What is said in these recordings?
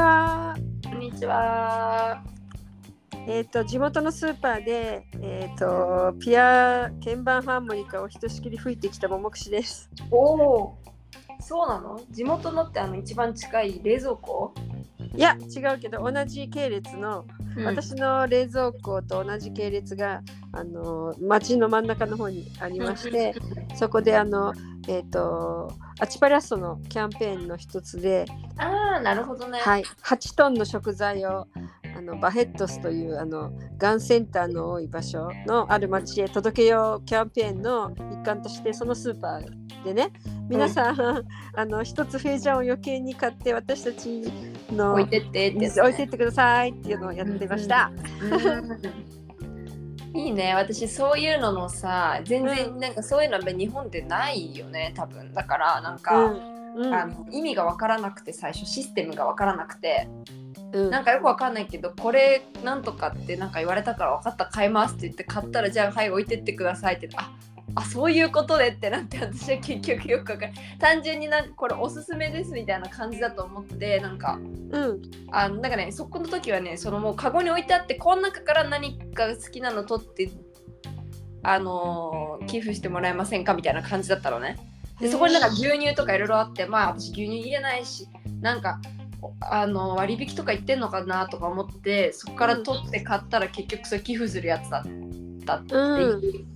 は。こんにちは。えっ、と地元のスーパーでえっ、とピア鍵盤ハーモニカをひとしきり吹いてきた桃串です。おお。そうなの？地元のってあの一番近い冷蔵庫、いや違うけど同じ系列の、私の冷蔵庫と同じ系列があの町の真ん中の方にありまして、そこであのえっ、とアチパラッソのキャンペーンの一つで、ああ、なるほどね。はい、8トンの食材をあのバヘッドスというあのがんセンターの多い場所のある町へ届けようキャンペーンの一環としてそのスーパーでね皆さん、あの一つフェージャンを余計に買って私たちの置いてってってね、置いてってくださいっていうのをやってました。うん。いいね。私そういうののさ全然なんかそういうのは日本でないよね多分。だからなんか、うん。うん。あの意味が分からなくて最初システムが分からなくて。うん。なんかよく分かんないけどこれなんとかってなんか言われたから分かった。買いますって言って買ったらじゃあはい置いてってくださいって。ああそういうことでってなって私は結局よく分かる単純になんかこれおすすめですみたいな感じだと思ってなんかうん。あのなんかねそこの時はねそのもうカゴに置いてあってこの中から何か好きなの取ってあのー寄付してもらえませんかみたいな感じだったのね。でそこになんか牛乳とかいろいろあってまあ私牛乳入れないしなんかおあの割引とか言ってんのかなとか思ってそこから取って買ったら結局それ寄付するやつだったっていう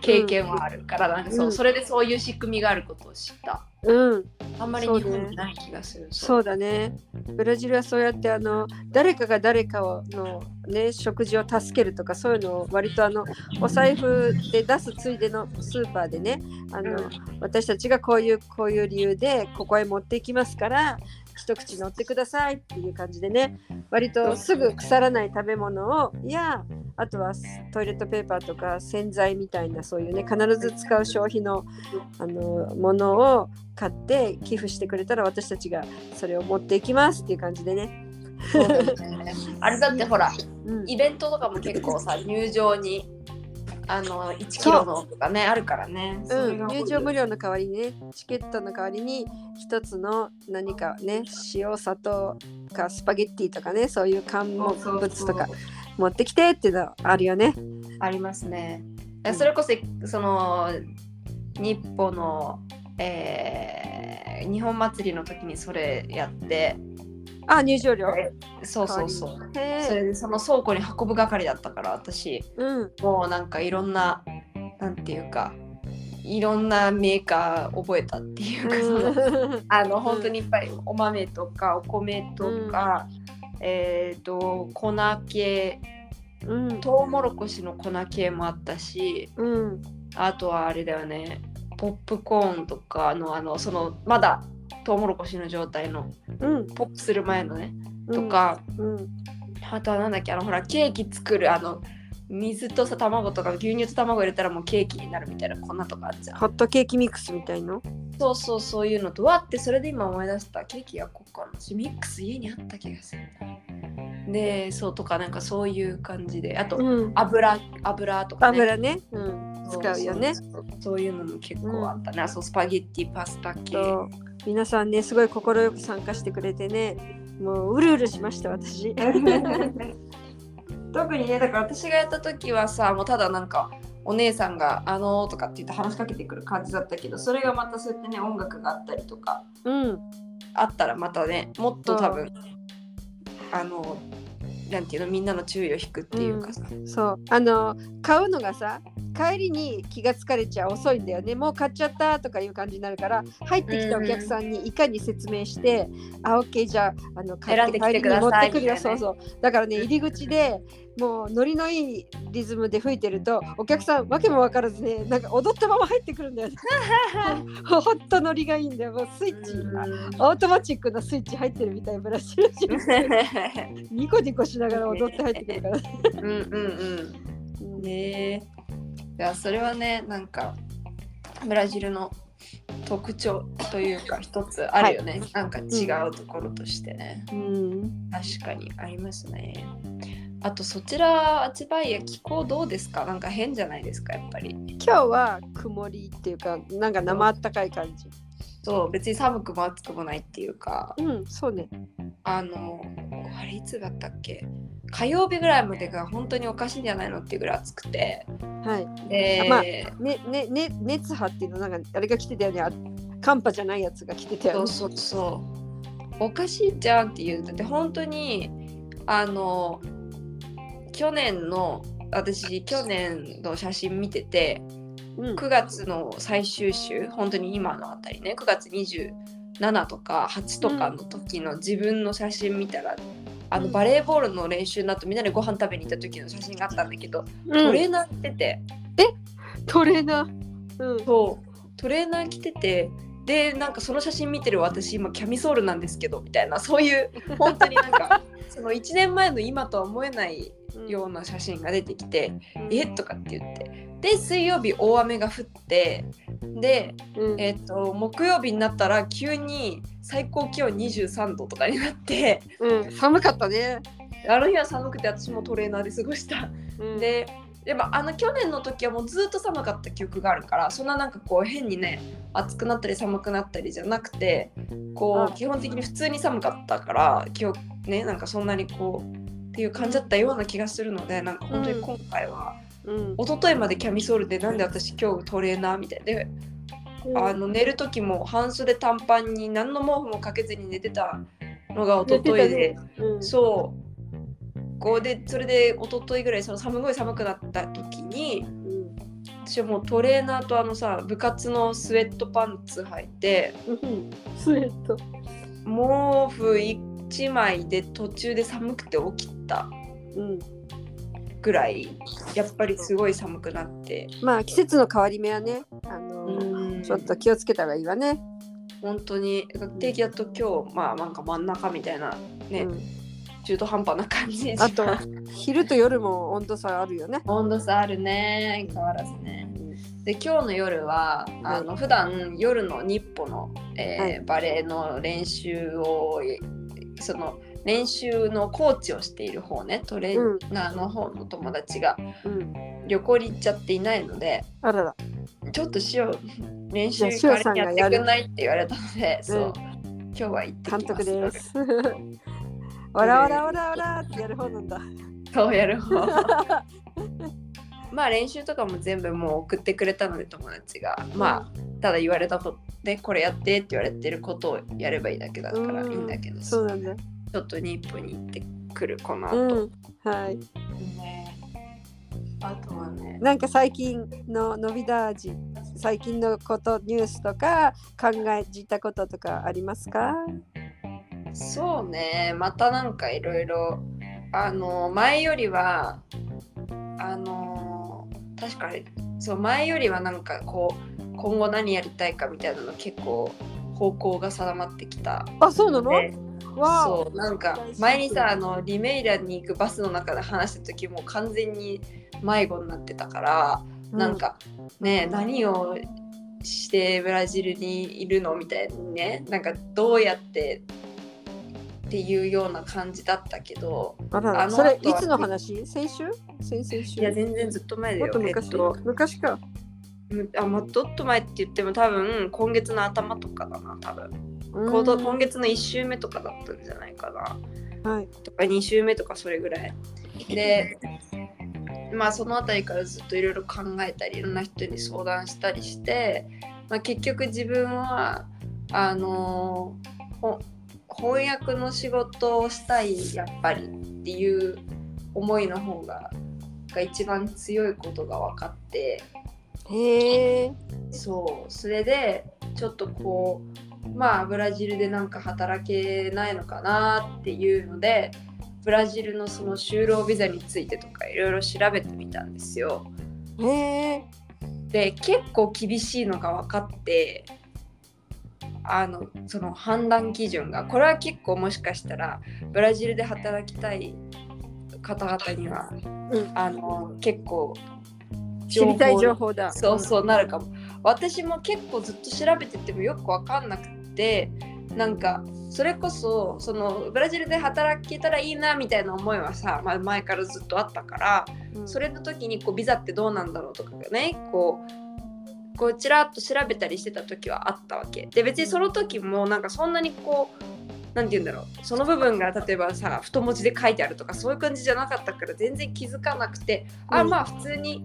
経験はあるからなんかそううん。それでそういう仕組みがあることを知った。うん。あんまり日本にない気がする。そうだね。ブラジルはそうやってあの誰かが誰かをの、ね、食事を助けるとかそういうのを割とあのお財布で出すついでのスーパーでねあの、うん。私たちがこういうこういう理由でここへ持っていきますから一口乗ってくださいっていう感じでね割とすぐ腐らない食べ物をいやあとはトイレットペーパーとか洗剤みたいなそういうね必ず使う消費のあのものを買って寄付してくれたら私たちがそれを持っていきますっていう感じでね。ねあれだってほらうんイベントとかも結構さ入場にあの1キロのとかねあるからね、う。ん、が入場無料の代わりにねチケットの代わりに一つの何かね塩砂糖かスパゲッティとかねそういう乾物とか持ってきてっていうのあるよね。ありますね。えそれこそその日本の、えー日本祭りの時にそれやってあ入場料。そうそうそう。それでその倉庫に運ぶ係だったから私。うん。もうなんかいろんななんていうかいろんなメーカー覚えたっていうか、その あの本当にいっぱいお豆とかお米とか、えっ、と粉系うん。トウモロコシの粉系もあったしうん。あとはあれだよねポップコーンとかのあのそのまだトウモロコシの状態のうん。ポップする前のねとか、うん。あとはなんだっけあのほらケーキ作るあの水とさ卵とか牛乳と卵入れたらもうケーキになるみたいな粉とかあるじゃん。ホットケーキミックスみたいのそうそうそういうのとわってそれで今思い出した。ケーキ焼こうかな私ミックス家にあった気がする。なでそうとかなんかそういう感じで。あとうん。油油とかね。油ね。うん使うよね。そういうのも結構あったね、あそうスパゲッティパスタ系。皆さんねすごい快く参加してくれてね。もううるうるしました私。特にねだから私がやった時はさもうただなんかお姉さんが「あのー」とかって言って話しかけてくる感じだったけどそれがまたそうやってね音楽があったりとかうん。あったらまたねもっと多分あのなんていうのみんなの注意を引くっていうかさ、そう。あの買うのがさ帰りに気がつかれちゃ遅いんだよね。もう買っちゃったとかいう感じになるから入ってきたお客さんにいかに説明して、あオッケーじゃああの買選んできて帰りに持ってくるよ、そうそう。だからね入り口でもうノリのいいリズムで吹いてるとお客さんわけも分からずねなんか踊ったまま入ってくるんだよね。ほんとノリがいいんだよ。もうスイッチ、オートマチックなスイッチ入ってるみたいブラジル人ニコニコしながら踊って入ってくるから、うんうんうん。ねえいやそれはねなんかブラジルの特徴というか一つあるよね、なんか違うところとしてね、うん。確かにありますね。あとそちらアチバイア気候どうですか？なんか変じゃないですかやっぱり。今日は曇りっていうかなんか生あったかい感じそう別に寒くも暑くもないっていうかうんそうねあのあれいつだったっけ？火曜日ぐらいまでが本当におかしいんじゃないのっていうぐらい暑くてはい。で、あまあねねね熱波っていうのなんかあれが来てたよね。あ寒波じゃないやつが来てたよね。そうそうそうおかしいじゃんっていうだって本当にあの去年の私去年の写真見ててうん。9月の最終週本当に今のあたりね9月27とか8とかの時の自分の写真見たら、あのバレーボールの練習の後みんなでご飯食べに行った時の写真があったんだけど、トレーナー着てて。トレーナー？うん。そう。トレーナー着ててでなんかその写真見てる私今キャミソールなんですけどみたいなそういう本当になんか その1年前の今とは思えないような写真が出てきて「え？とかって言ってで水曜日大雨が降ってで、うん、えっと木曜日になったら急に最高気温23度とかになってうん、寒かったね。あの日は寒くて私もトレーナーで過ごした。うん、ででもあの去年の時はもうずっと寒かった記憶があるからそんななんかこう変にね暑くなったり寒くなったりじゃなくてこあう基本的に普通に寒かったから今日ねなんかそんなにこうっていう感じだったような気がするのでなんか本当に今回は、うん、一昨日までキャミソールでなんで私今日トレーナーみたいで、あの寝る時も半袖短パンに何の毛布もかけずに寝てたのが一昨日で。うん、そう。こうでそれで一昨日ぐらいその寒い寒くなった時にうん、私はもうトレーナーとあのさ部活のスウェットパンツ履いてうん、スウェット。毛布1枚で途中で寒くて起きた。うん、ぐらいやっぱりすごい寒くなって。まあ季節の変わり目はね、あのうん。ちょっと気をつけた方がいいわね。本当に。定期だと今日まあなんか真ん中みたいなね、うん、中途半端な感じあと昼と夜も温度差あるよね。温度差あるね。変わらずね。で今日の夜はあの普段夜の日歩の、えーはい。バレエの練習をその練習のコーチをしている方ねトレーナーの方の友達が。うん、旅行に行っちゃっていないのであらら。ちょっとしよう。練習やってくんないって言われたので、そう。今日は行ってきます。監督です。わらわらわらわらってやる方なんだ。そうやる方。まあ練習とかも全部もう送ってくれたので友達が。まあただ言われたことでこれやってって言われてることをやればいいだけだからいいんだけどちそうなんだ。ょっと日本に行ってくるこの後、うん、はい。ね。あとはね。なんか最近のノビダージ、最近のこと、ニュースとか考えたこととかありますか？そうね。またなんかいろいろあの前よりはあの確かにそう前よりはなんかこう今後何やりたいかみたいなの結構方向が定まってきた。あ、そうなの？そう。なんか前にさあのリメイラに行くバスの中で話した時もう完全に迷子になってたから、なんかね何をしてブラジルにいるのみたいにねなんかどうやってっていうような感じだったけどあのそれいつの話？先週？先々週？いや全然ずっと前だよもっと昔、えっと。昔か。むあまあ、どっと前って言っても多分今月の頭とかだな多分今月の1週目とかだったんじゃないかな。はい。とか2週目とかそれぐらい。でまあその辺りからずっといろいろ考えたりいろんな人に相談したりして、まあ、結局自分はあのほ翻訳の仕事をしたいやっぱりっていう思いの方がが一番強いことが分かって。へえ。そう。それでちょっとこうまあブラジルでなんか働けないのかなっていうのでブラジルのその就労ビザについてとかいろいろ調べてみたんですよ。へえ。で結構厳しいのが分かってあのその判断基準がこれは結構もしかしたらブラジルで働きたい方々にはうん。あの結構知りたい情報だ。そうそうなるかも私も結構ずっと調べててもよく分かんなくてなんかそれこそそのブラジルで働けたらいいなみたいな思いはさ、まあ、前からずっとあったからうん。それの時にこうビザってどうなんだろうとかがねこうこうちらっと調べたりしてた時はあったわけ。で別にその時もなんかそんなにこなんて言うんだろう。その部分が例えばさ太文字で書いてあるとかそういう感じじゃなかったから全然気づかなくて、あうん。まあ普通に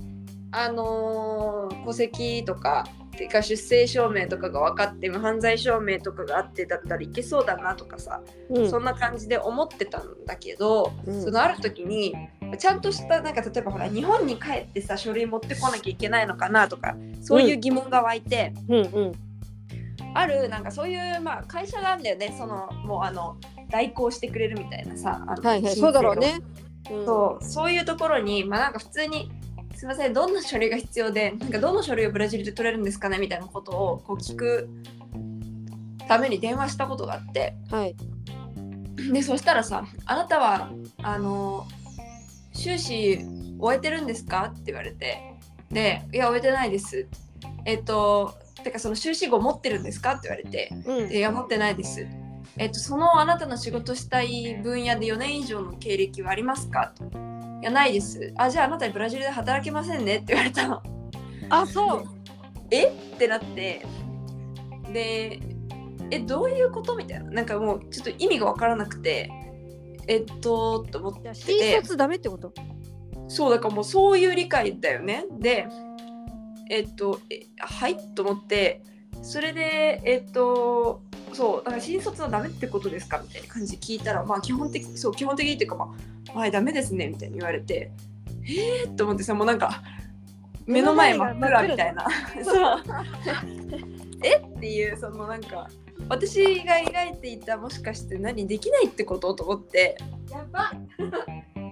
あのー戸籍とかてか出生証明とかが分かって無犯罪証明とかがあってだったらいけそうだなとかさ、うん。そんな感じで思ってたんだけど、うん。そのある時にちゃんとしたなんか例えばほら日本に帰ってさ書類持ってこなきゃいけないのかなとかそういう疑問が湧いて、うんうん。あるなんかそういう、まあ、会社があるんだよね。そのもうあの代行してくれるみたいなさあのはいはい。そうだろうね。うん。そうそういうところにまあなんか普通にすいませんどんな書類が必要でなんかどの書類をブラジルで取れるんですかねみたいなことをこう聞くために電話したことがあってはい。でそしたらさ「あなたはあの修士終えてるんですか?」って言われてで「いや終えてないです」えっとてかその修士号持ってるんですかって言われてうんでいや持ってないです。えっと、そのあなたの仕事したい分野で4年以上の経歴はありますかと。いや、ないです。あ、じゃああなたブラジルで働けませんねって言われたの。あそう。え？ってなって。で、え、どういうこと？みたいな。なんかもうちょっと意味がわからなくて。えっと、と思ってじゃあて。新卒ダメってこと？そうだからもうそういう理解だよね。で、えっと、えはい？と思って、それで、えっと、そう、だから新卒はダメってことですかみたいな感じで聞いたら、まあ基本的、そう、基本的にっていうか、まあ、はい、ダメですねみたいに言われて、えー、と思ってさ、もうなんか、目の前真っ暗みたいな。そう。えっていう、そのなんか、私が描いていたもしかして何できないってことと思ってやば。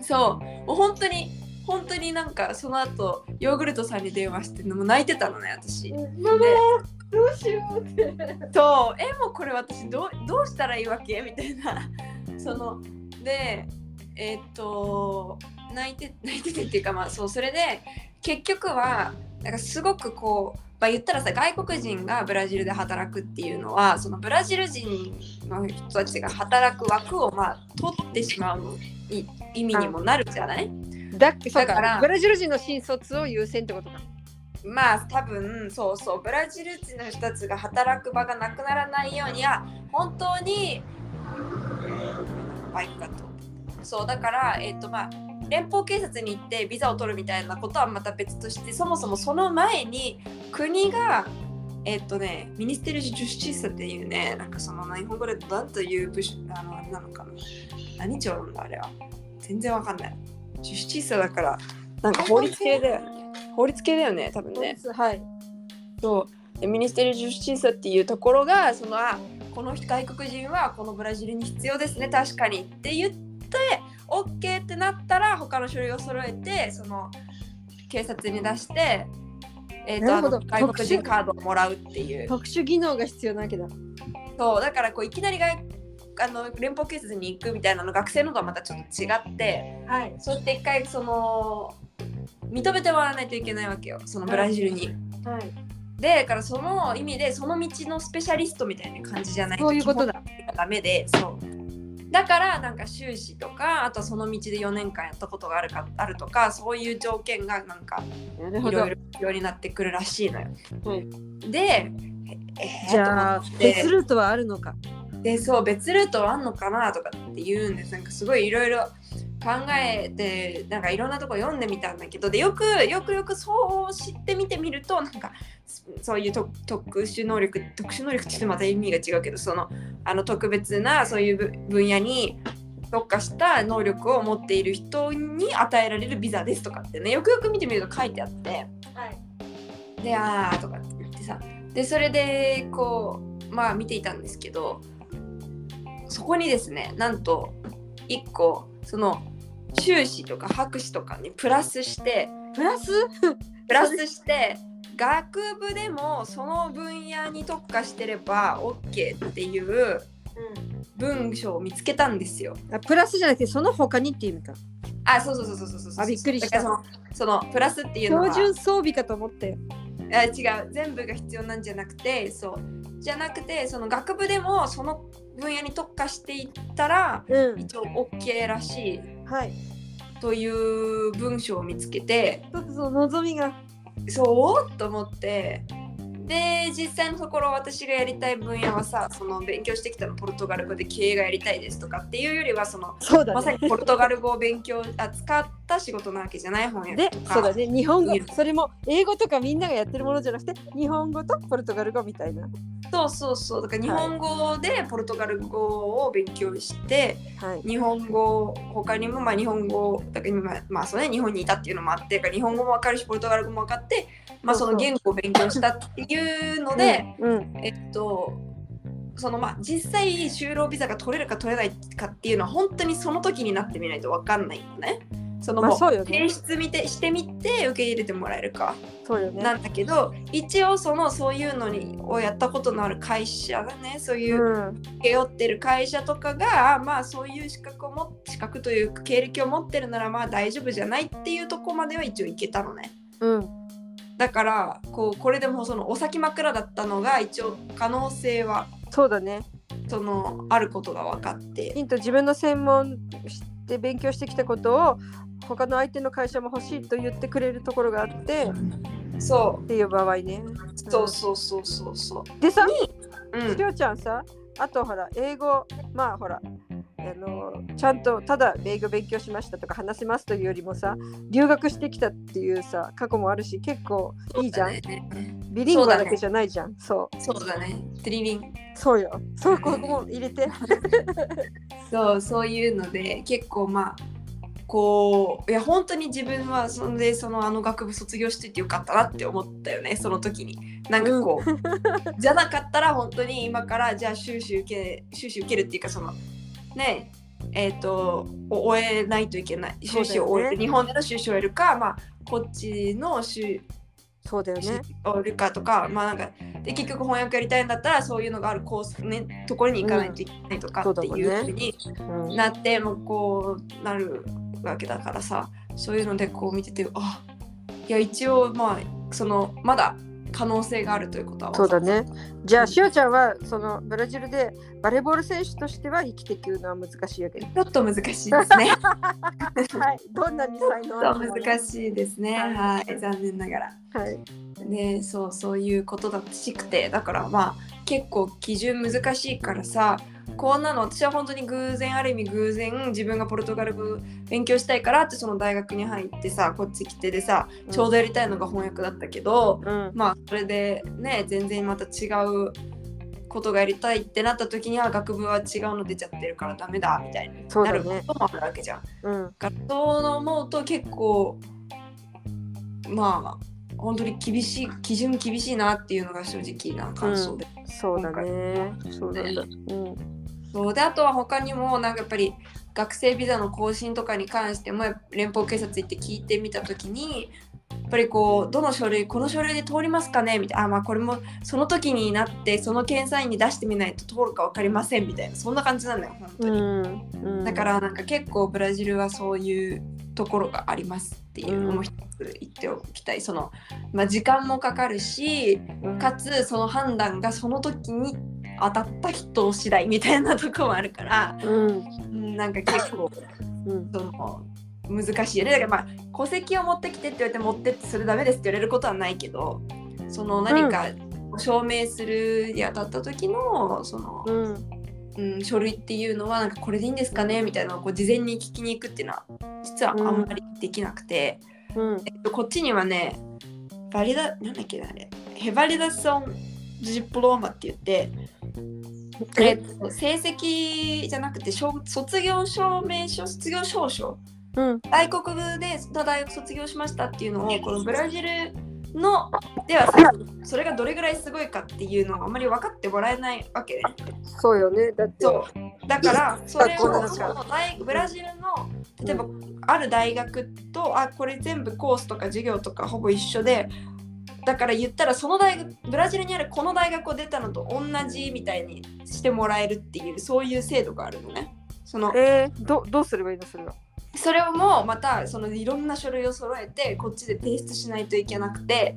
そうもう本当に本当になんかその後ヨーグルトさんに電話してもう泣いてたのね私。どうしようって。そうえもうこれ私どうどうしたらいいわけ？みたいなそのでえーっと泣いて泣いててっていうかまあそうそれで結局はなんかすごくこう、まあ、言ったらさ外国人がブラジルで働くっていうのはそのブラジル人の人たちが働く枠をまあ取ってしまうい意味にもなるじゃない？だっけそうだからかブラジル人の新卒を優先ってことか。まあ多分そうそうブラジル人の人たちが働く場がなくならないようには本当にバイクかとそうだからえっ、とまあ連邦警察に行ってビザを取るみたいなことはまた別としてそもそもその前に国がえっ、とねミニステルジュスチーサっていうねなんかその日本語で何という部署あのあれなのかな何庁なんだあれは。全然わかんない。ジュスチーサだからなんか法律系だよ法律系だよね多分ね。はい。そう。でミニステリー・ジュスチーサっていうところがそのあこの外国人はこのブラジルに必要ですね確かにって言って OK ってなったら他の書類を揃えてその警察に出して、えー、と外国人カードをもらうっていう。特殊技能が必要なわけだ。そう。だからこういきなり外あの連邦警察に行くみたいなの学生のとはまたちょっと違ってはい。そうやって一回その認めてもらわないといけないわけよそのブラジルに。はい。でだからその意味でその道のスペシャリストみたいな感じじゃないそういうことだ。ダメでそうだからなんか修士とかあとその道で4年間やったことがあるかあるとかそういう条件がなんかいろいろ。必要になってくるらしいのよ。はいでええーじゃあ別ルートはあるのか。でそう別ルートはあんのかなとかって言うんですなんかすごいいろいろ考えてなんかいろんなとこ読んでみたんだけどでよくよくよくそう知ってみてみるとなんかそういうと特殊能力特殊能力って言ってまた意味が違うけどそのあの特別なそういうぶ分野に特化した能力を持っている人に与えられるビザですとかってねよくよく見てみると書いてあって。はい。であーとかって言ってさでそれでこうまあ見ていたんですけどそこにですねなんと1個その修士とか博士とかにプラスしてプラス？プラスして学部でもその分野に特化してれば OK っていう文章を見つけたんですよ。あプラスじゃなくてその他にっていう意味か。あそうそうそうそうそうそうそうあびっくりしたそのそのプラスっていうのは標準装備かと思って。あ違う全部が必要なんじゃなくてそうじゃなくてその学部でもその分野に特化していったらうん。一応 OK らしいはい。という文章を見つけて一つの望みが。そうと思ってで実際のところ私がやりたい分野はさその勉強してきたのポルトガル語で経営がやりたいですとかっていうよりはそのそうだね。まさにポルトガル語を勉強あ使った仕事なわけじゃない翻訳でとかそうだね。日本語。それも英語とかみんながやってるものじゃなくて日本語とポルトガル語みたいな。そうそうそう。だから日本語でポルトガル語を勉強して、はい。日本語他にもまあ日本語だから今まあそうね日本にいたっていうのもあって日本語も分かるしポルトガル語も分かってまあその言語を勉強したっていうので、うん。うん。えっとそのまあ実際就労ビザが取れるか取れないかっていうのは本当にその時になってみないと分かんないのね。そのもうまあ提出見てしてみて受け入れてもらえるか。なんだけど一応そのそういうのにをやったことのある会社がねそういううん。請け負ってる会社とかがあまあそういう資格をも資格というか経歴を持ってるならまあ大丈夫じゃないっていうとこまでは一応いけたのね。うんだからこうこれでもそのお先枕だったのが一応可能性はそうだね。そのあることが分かって。ヒント自分の専門して勉強してきたことを他の相手の会社も欲しいと言ってくれるところがあってっそていう場合ね。うそうそうそうそう。そでさう。うん。しおちゃんさあとほら英語まあほらあのちゃんとただ英語勉強しましたとか話せますというよりもさ留学してきたっていうさ過去もあるし結構いいじゃん、ね。ビリンゴだけじゃないじゃん。そう。そうだね。トリリン。そうよ。そうここも入れて。そうそういうので結構まあこういや本当に自分はそんでそのあの学部卒業しててよかったなって思ったよねその時に。なんかこう、じゃなかったら本当に今からじゃあ修士受け修士受けるっていうかそのねえっ、とお終えないといけない。修士を終える、ね日本での修士を終えるかまあこっちの修そうだよね。おるかとか、まあなんかで結局翻訳やりたいんだったらそういうのがあるコースねところに行かないといけないとかっていうふうにうん。なってもうこうなるわけだからさそういうのでこう見ててあいや一応まあそのまだ可能性があるということはそうだね。じゃあしおちゃんはそのブラジルでバレーボール選手としては生きていくのは難しいわけね。ちょっと難しいですね。はい。どんなに才能難しいですね。はい、残念ながら。はい。ね、そうそういうことだしくて。だからまあ結構基準難しいからさこんなの私は本当に偶然ある意味偶然自分がポルトガル語勉強したいからってその大学に入ってさこっち来てでさうん。ちょうどやりたいのが翻訳だったけど、うん。まあそれでね全然また違うことがやりたいってなった時には学部は違うの出ちゃってるからダメだみたいになることもあるわけじゃん。うん学校の思うと結構まあ本当に厳しい基準厳しいなっていうのが正直な感想で、そうだねそうなんだうんそう。であとは他にもなんかやっぱり学生ビザの更新とかに関しても連邦警察行って聞いてみた時にやっぱりこうどの書類この書類で通りますかね？みたいな。あまあこれもその時になってその検査員に出してみないと通るか分かりませんみたいな。そんな感じなんだよ本当に。うん。うん。だからなんか結構ブラジルはそういうところがありますっていうのも一つ言っておきたい、その、まあ、時間もかかるしうん。かつその判断がその時に当たった人次第みたいなとこもあるからうん。うんなんか結構うん。その難しいよね。だからまあ戸籍を持ってきてって言われて持ってってそれダメですって言われることはないけどその何か証明するにあたった時のその、うん。うん、書類っていうのはなんかこれでいいんですかねみたいなのをこう事前に聞きに行くっていうのは実はあんまりできなくて、うん。えっと、こっちにはねバリダなんだっけなあれ。ヘバリダソンディプローマって言って、え？っと、成績じゃなくてしょ卒業証明書卒業証書。うん。外国で大学卒業しましたっていうのをこのブラジルのではさそれがどれぐらいすごいかっていうのをあんまり分かってもらえないわけね。そうよね。だってそう。だからそれをその大ブラジルの例えばある大学とあこれ全部コースとか授業とかほぼ一緒でだから言ったらその大学ブラジルにあるこの大学を出たのと同じみたいにしてもらえるっていうそういう制度があるのね。そのえー、どどうすればいいのそれは？それをもまたそのいろんな書類を揃えてこっちで提出しないといけなくて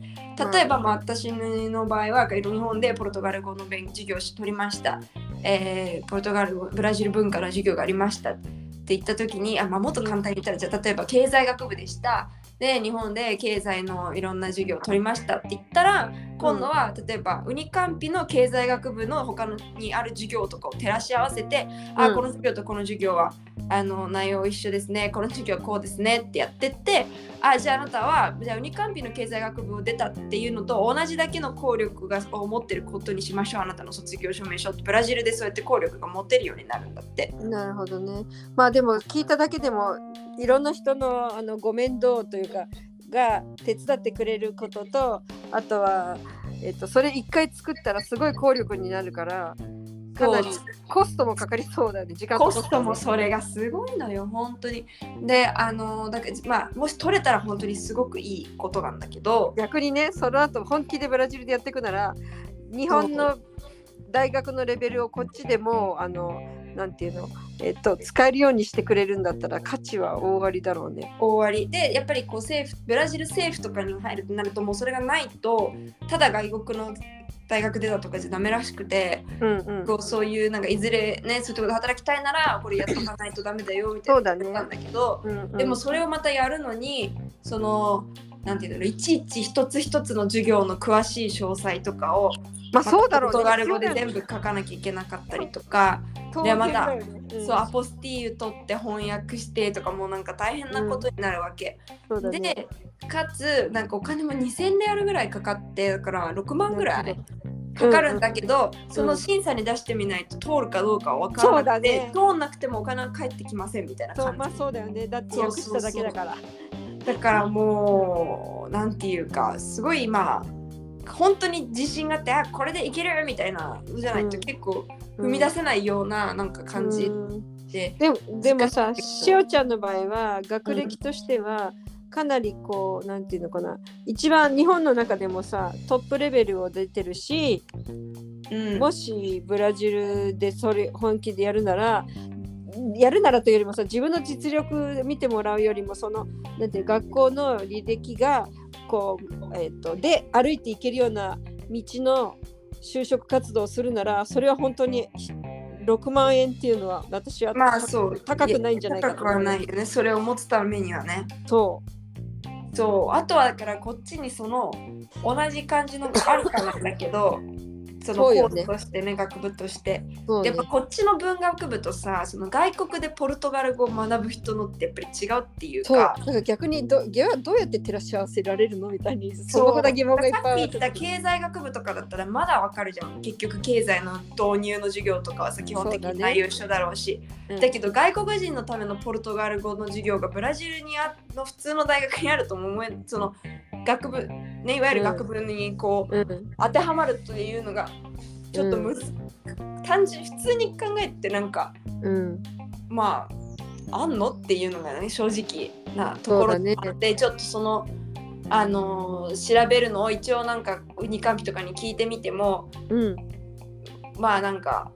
例えば、まあ、私の場合は日本でポルトガル語の勉授業を取りました、えーポルトガル語ブラジル文化の授業がありましたって言った時にあ、まあ、もっと簡単に言ったらじゃあ例えば経済学部でしたで日本で経済のいろんな授業を取りましたって言ったら今度は例えばウニカンピの経済学部の他のにある授業とかを照らし合わせて、あうんこの授業とこの授業はあの内容一緒ですねこの授業はこうですねってやってってあじゃああなたはじゃあウニカンピの経済学部を出たっていうのと同じだけの効力がを持ってることにしましょうあなたの卒業証明書ってブラジルでそうやって効力が持てるようになるんだって。なるほどね。まあでも聞いただけでもいろんな人のあのご面倒というかが手伝ってくれることとあとは、えっと、それ一回作ったらすごい効力になるからかなりコストもかかりそうだよね時間とコストもそれがすごいのよ本当に。であのだからまあもし取れたら本当にすごくいいことなんだけど。逆にねその後本気でブラジルでやっていくなら日本の大学のレベルをこっちでもあのなんていうの、えっと、使えるようにしてくれるんだったら価値は大ありだろうね。終わり。でやっぱりこう政府ブラジル政府とかに入るとなるともうそれがないとただ外国の大学出たとかじゃダメらしくてうんうん、こうそういうなんかいずれねそういうところで働きたいならこれやっとかないとダメだよみたいなそうだね。なんだけど、うんうん。でもそれをまたやるのにそのなんていうのいちいち一つ一つの授業の詳しい詳細とかをまあそうだろうポルトガル語で全部書かなきゃいけなかったりとか、当でまたうん。そうアポスティーユ取って翻訳してとかもうなんか大変なことになるわけ、そうだね。でかつなんかお金も2000レアルぐらいかかってだから6万ぐらいかかるんだけど、その審査に出してみないと通るかどうかは分からなくて、そうだね。通んなくてもお金は返ってきませんみたいな感じ。そうまあそうだよね。だって訳しただけだから。だからもうなんていうかすごいまあ本当に自信があってあこれでいけるみたいなのじゃないとうん。結構踏み出せないようななんか感じうん。で、でもでもさ難しおちゃんの場合は学歴としてはかなりこうなんていうのかな。一番日本の中でもさトップレベルを出てるしうん。もしブラジルでそれ本気でやるならやるならというよりもさ自分の実力見てもらうよりもそのなんていう学校の履歴がこう、えっとで歩いていけるような道の就職活動をするならそれは本当に6万円っていうのは私はまあそう高くないんじゃないか高くはないよねそれを持つためにはねそそう。あとはだからこっちにその同じ感じのがあるかなんだけどそのコースとしてね学部として。ね。やっぱこっちの文学部とさその外国でポルトガル語を学ぶ人のってやっぱり違うっていうか。なんか逆にどどうやって照らし合わせられるのみたいに素そう。朴な疑問がいっぱいさっき言った経済学部とかだったらまだわかるじゃん。結局経済の導入の授業とかはさ基本的に内容一緒だろうし。うん。だけど外国人のためのポルトガル語の授業がブラジルにあの普通の大学にあるとも思えその学部ねいわゆる学部にこう、うん。当てはまるというのがちょっとむず、単純普通に考えてなんかうん。まああんのっていうのがね正直なところそうだね。ちょっとそのあのー調べるのを一応なんかウニカンピとかに聞いてみてもうん。まあなんか、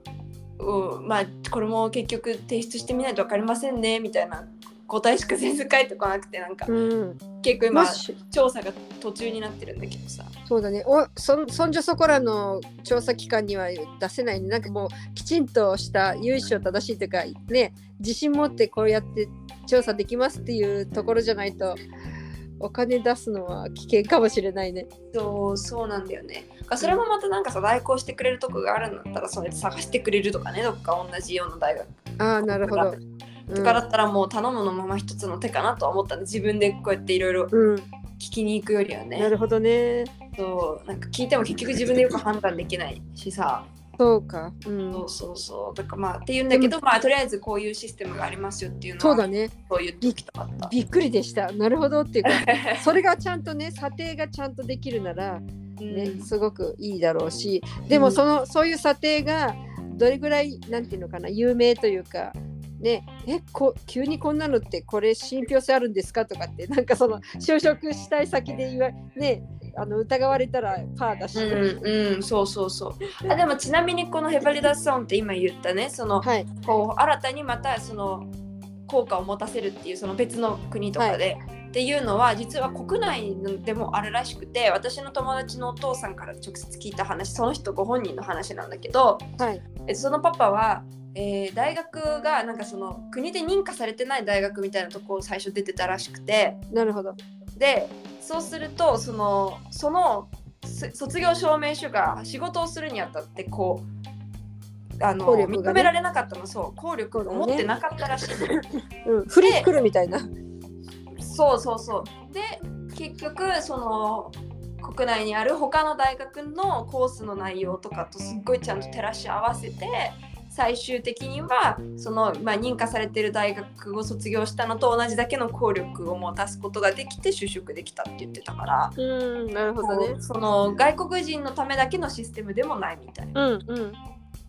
うん、まあこれも結局提出してみないと分かりませんねみたいな答えしか全然返ってこなくてなんかうん。結構今調査が途中になってるんだけどさ。そうだね。おそんそんじょそこらの調査機関には出せないね。なんかもうきちんとした由緒正しいというかね自信持ってこうやって調査できますっていうところじゃないとお金出すのは危険かもしれないね。そうそうなんだよね。それもまたなんかさ代行してくれるとこがあるんだったらそうやって探してくれるとかねどっか同じような大学。ああなるほど。とかだったらもう頼むのまま一つの手かなとは思ったんで自分でこうやっていろいろうん、うん聞きに行くよりはなねるほどね。そうなんか聞いても結局自分でよく判断できないしさ。そうか。うん。そうそうそう。だからまあっていうんだけどまあとりあえずこういうシステムがありますよっていうのはそうだね。そういう時とかあった。びっくりでした。なるほどっていうか、それがちゃんとね、査定がちゃんとできるなら、ねうん。すごくいいだろうし。でもその、そういう査定がどれぐらいなんていうのかな有名というかねえこ急にこんなのってこれ信憑性あるんですかとかってなんかその就職したい先で言わねあの疑われたらパーだし、うんうんそうそうそう。あでもちなみにこのヘバリダソンって今言ったねそのはい。こう新たにまたその効果を持たせるっていうその別の国とかで、っていうのは実は国内でもあるらしくて私の友達のお父さんから直接聞いた話その人ご本人の話なんだけどはい。えそのパパは、えー大学がなんかその国で認可されてない大学みたいなとこを最初出てたらしくて。なるほど。でそうするとそのそのす卒業証明書が仕事をするにあたってこうあの、ね。認められなかったの。そう効力を持ってなかったらしい。の、うん、フリ来るみたいな。そうそうそう。で結局その国内にある他の大学のコースの内容とかとすっごいちゃんと照らし合わせて最終的にはその、まあ、認可されてる大学を卒業したのと同じだけの効力を持たすことができて就職できたって言ってたから、うん、なるほどね。その外国人のためだけのシステムでもないみたいうんうん。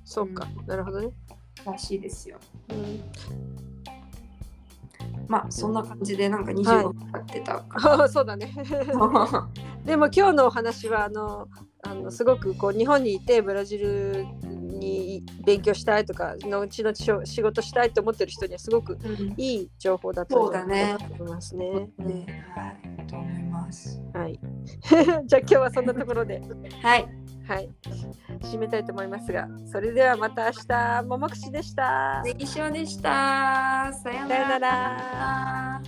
そうか、なるほどね。らしいですよ。うん、まあそんな感じでなんか25分経ってたか そうだね。ら。でも今日のお話はあのあのすごくこう日本にいてブラジルに勉強したいとか後々しょ仕事したいと思ってる人にはすごくうんいい情報だと思いますね。ねはい、と思います。はい。じゃあ今日はそんなところで、はい。はい。締めたいと思いますがそれではまた明日ももくでした。ネギでした。さよなら。